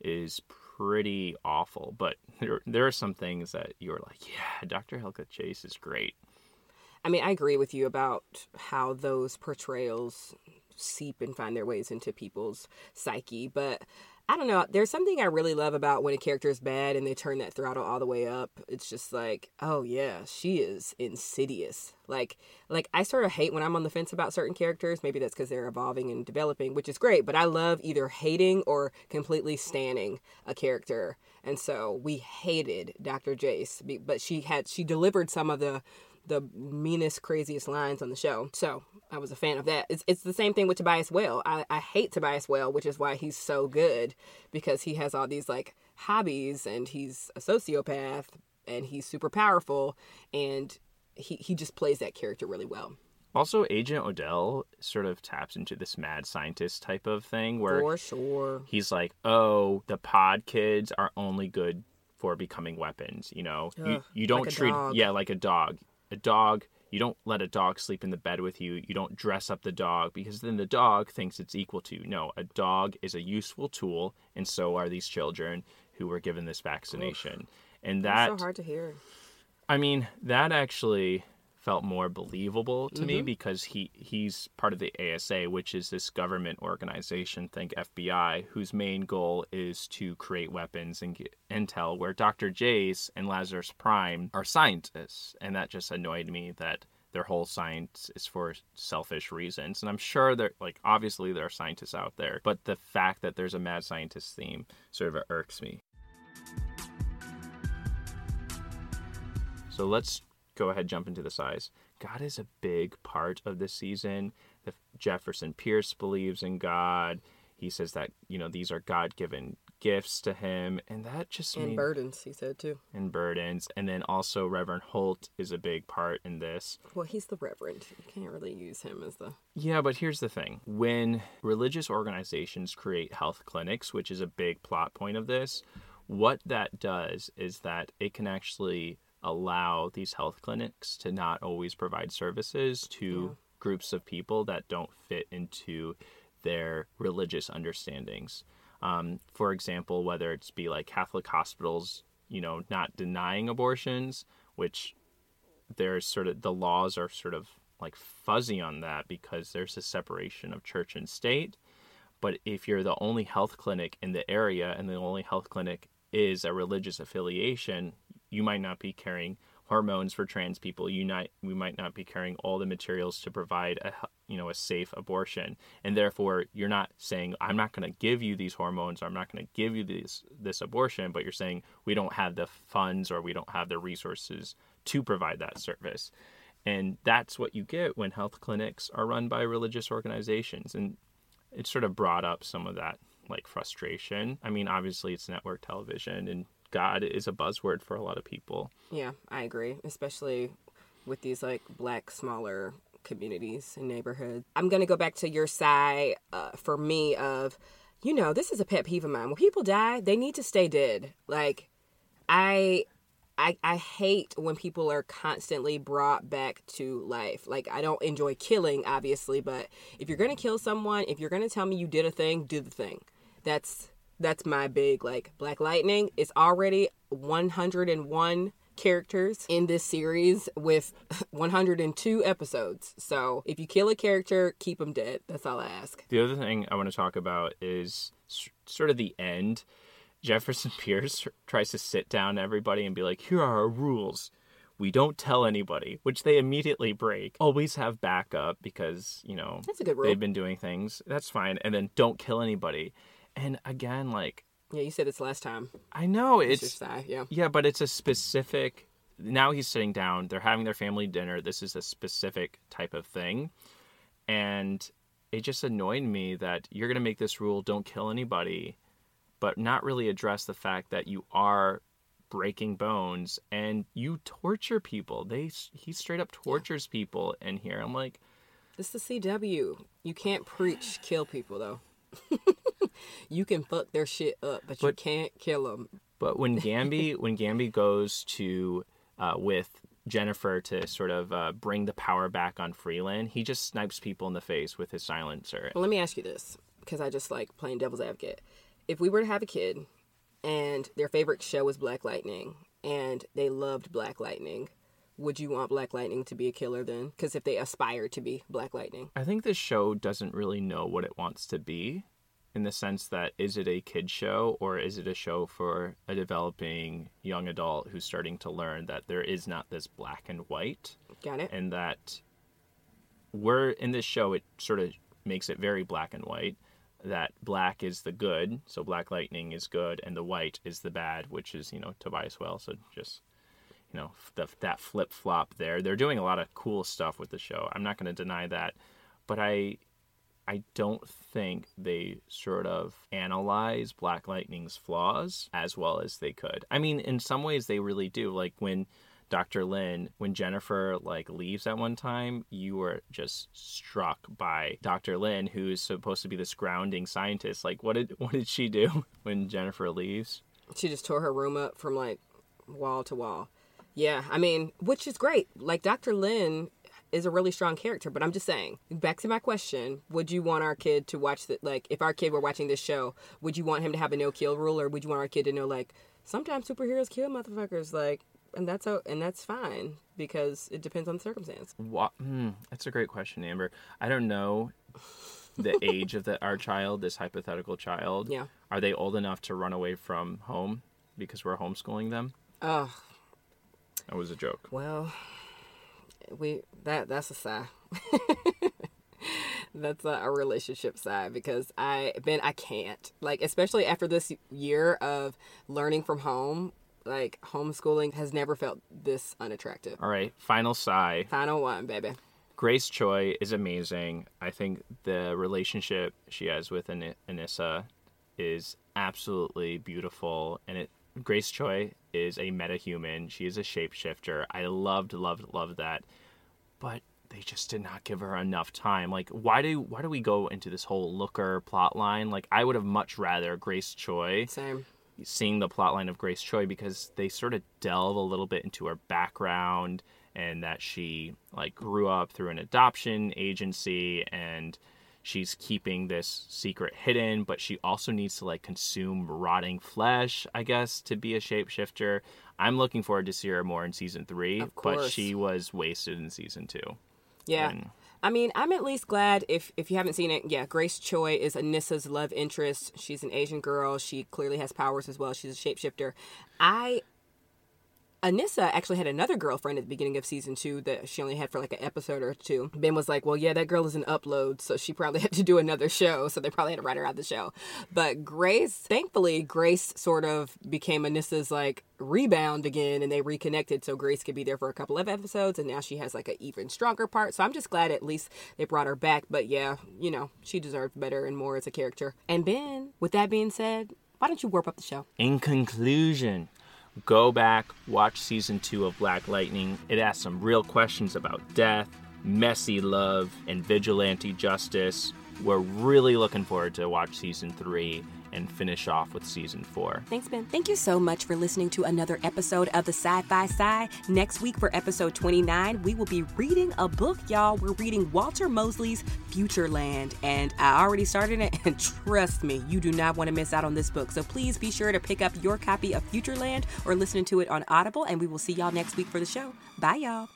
is pretty awful, but [laughs] there, there are some things that you're like, yeah, Dr. Helga Jace is great. I mean, I agree with you about how those portrayals seep and find their ways into people's psyche, but I don't know. There's something I really love about when a character is bad and they turn that throttle all the way up. It's just like, oh yeah, she is insidious. Like, like I sort of hate when I'm on the fence about certain characters. Maybe that's because they're evolving and developing, which is great. But I love either hating or completely standing a character. And so we hated Dr. Jace, but she had she delivered some of the the meanest, craziest lines on the show. So I was a fan of that. It's it's the same thing with Tobias Whale. I, I hate Tobias Whale, which is why he's so good because he has all these like hobbies and he's a sociopath and he's super powerful and he, he just plays that character really well. Also, Agent Odell sort of taps into this mad scientist type of thing where For sure. he's like, oh, the pod kids are only good for becoming weapons. You know, you, Ugh, you don't like treat, dog. yeah, like a dog. A dog, you don't let a dog sleep in the bed with you. You don't dress up the dog because then the dog thinks it's equal to you. No, a dog is a useful tool, and so are these children who were given this vaccination. And that That's so hard to hear. I mean, that actually felt more believable to me mm-hmm. because he he's part of the ASA, which is this government organization, think FBI, whose main goal is to create weapons and get intel. Where Dr. Jace and Lazarus Prime are scientists, and that just annoyed me that their whole science is for selfish reasons. And I'm sure there, like, obviously there are scientists out there, but the fact that there's a mad scientist theme sort of irks me. So let's go ahead jump into the size. God is a big part of this season. The Jefferson Pierce believes in God. He says that you know these are God-given gifts to him, and that just And made burdens, he said too. and burdens. And then also Reverend Holt is a big part in this. Well, he's the reverend. You can't really use him as the. Yeah, but here's the thing. When religious organizations create health clinics, which is a big plot point of this, what that does is that it can actually allow these health clinics to not always provide services to groups of people that don't fit into their religious understandings. Um, for example, whether it's be like Catholic hospitals, you know, not denying abortions, which there's sort of the laws are sort of like fuzzy on that because there's a separation of church and state. But if you're the only health clinic in the area and the only health clinic is a religious affiliation, you might not be carrying hormones for trans people. You might we might not be carrying all the materials to provide a you know a safe abortion, and therefore you're not saying I'm not going to give you these hormones. Or I'm not going to give you this this abortion, but you're saying we don't have the funds or we don't have the resources to provide that service. And that's what you get when health clinics are run by religious organizations. And it sort of brought up some of that like frustration. I mean, obviously it's network television and God is a buzzword for a lot of people. Yeah, I agree, especially with these like black smaller communities and neighborhoods. I'm gonna go back to your side uh, for me of, you know, this is a pet peeve of mine. When people die, they need to stay dead. Like, I. I, I hate when people are constantly brought back to life. Like, I don't enjoy killing, obviously, but if you're gonna kill someone, if you're gonna tell me you did a thing, do the thing. That's that's my big like Black Lightning is already 101 characters in this series with [laughs] 102 episodes. So if you kill a character, keep them dead. That's all I ask. The other thing I want to talk about is sort of the end. Jefferson [laughs] Pierce tries to sit down everybody and be like, here are our rules. We don't tell anybody, which they immediately break. Always have backup because, you know, That's a good rule. they've been doing things. That's fine. And then don't kill anybody. And again, like, Yeah, you said it's last time. I know Mr. it's Sai, yeah. yeah, but it's a specific. Now he's sitting down. They're having their family dinner. This is a specific type of thing, and it just annoyed me that you're gonna make this rule: don't kill anybody, but not really address the fact that you are breaking bones and you torture people. They he straight up tortures people in here. I'm like, It's the CW. You can't preach kill people though. [laughs] you can fuck their shit up, but, you can't kill them. But when [laughs] Gambi when Gambi goes to uh, with Jennifer to sort of uh, bring the power back on Freeland, he just snipes people in the face with his silencer. Well, let me ask you this because I just like playing devil's advocate. If we were to have a kid and their favorite show was Black Lightning and they loved Black Lightning, would you want Black Lightning to be a killer then? Because if they aspire to be Black Lightning, I think this show doesn't really know what it wants to be, in the sense that is it a kid show or is it a show for a developing young adult who's starting to learn that there is not this black and white, got it? and that we're in this show it sort of makes it very black and white that black is the good so black lightning is good and the white is the bad which is you know tobias Whale so just you know the, that flip flop there they're doing a lot of cool stuff with the show i'm not going to deny that but i i don't think they sort of analyze black lightning's flaws as well as they could i mean in some ways they really do like when Dr. Lynn, when Jennifer like leaves at one time, you were just struck by Dr. Lynn, who is supposed to be this grounding scientist. Like, what did [laughs] what did she do when Jennifer leaves? She just tore her room up from like wall to wall. Yeah, I mean, which is great. Like Dr. Lynn is a really strong character, but I'm just saying, back to my question, would you want our kid to watch the like if our kid were watching this show, would you want him to have a no kill rule or would you want our kid to know like sometimes superheroes kill motherfuckers like and that's o- and that's fine because it depends on the circumstance. What? Hmm, that's a great question, Amber. I don't know the [laughs] age of the our child, this hypothetical child. Yeah. Are they old enough to run away from home because we're homeschooling them? Oh, That was a joke. Well, we that that's a sigh. [laughs] that's a, a relationship side because I been I can't like especially after this year of learning from home. Like homeschooling has never felt this unattractive. All right, final sigh. Final one, baby. Grace Choi is amazing. I think the relationship she has with An- Anissa is absolutely beautiful, and it Grace Choi is a metahuman. She is a shapeshifter. I loved, loved, loved that, but they just did not give her enough time. Like, why do why do we go into this whole looker plot line? Like, I would have much rather Grace Choi Same. seeing the plot line of Grace Choi because they sort of delve a little bit into her background and that she like grew up through an adoption agency and she's keeping this secret hidden but she also needs to like consume rotting flesh i guess to be a shapeshifter i'm looking forward to see her more in season three but she was wasted in season two Yeah. And- I mean, I'm at least glad if if you haven't seen it. Yeah, Grace Choi is Anissa's love interest. She's an Asian girl. She clearly has powers as well. She's a shapeshifter. I Anissa actually had another girlfriend at the beginning of season two that she only had for like an episode or two. Ben was like, "Well, yeah, that girl is an upload, so she probably [laughs] had to do another show, so they probably had to write her out of the show." But Grace, thankfully, Grace sort of became Anissa's like rebound again, and they reconnected, so Grace could be there for a couple of episodes, and now she has like an even stronger part. So I'm just glad at least they brought her back. But yeah, you know, she deserved better and more as a character. And Ben, with that being said, why don't you warp up the show? In conclusion, go back, watch season two of Black Lightning. It asks some real questions about death, messy love, and vigilante justice. We're really looking forward to watch season three and finish off with season four. Thanks, Ben. Thank you so much for listening to another episode of the Sci Fi Sci. Next week for episode 29, we will be reading a book, y'all. We're reading Walter Mosley's Futureland, and I already started it, [laughs] and trust me, you do not want to miss out on this book. So please be sure to pick up your copy of Futureland or listen to it on Audible, and we will see y'all next week for the show. Bye, y'all.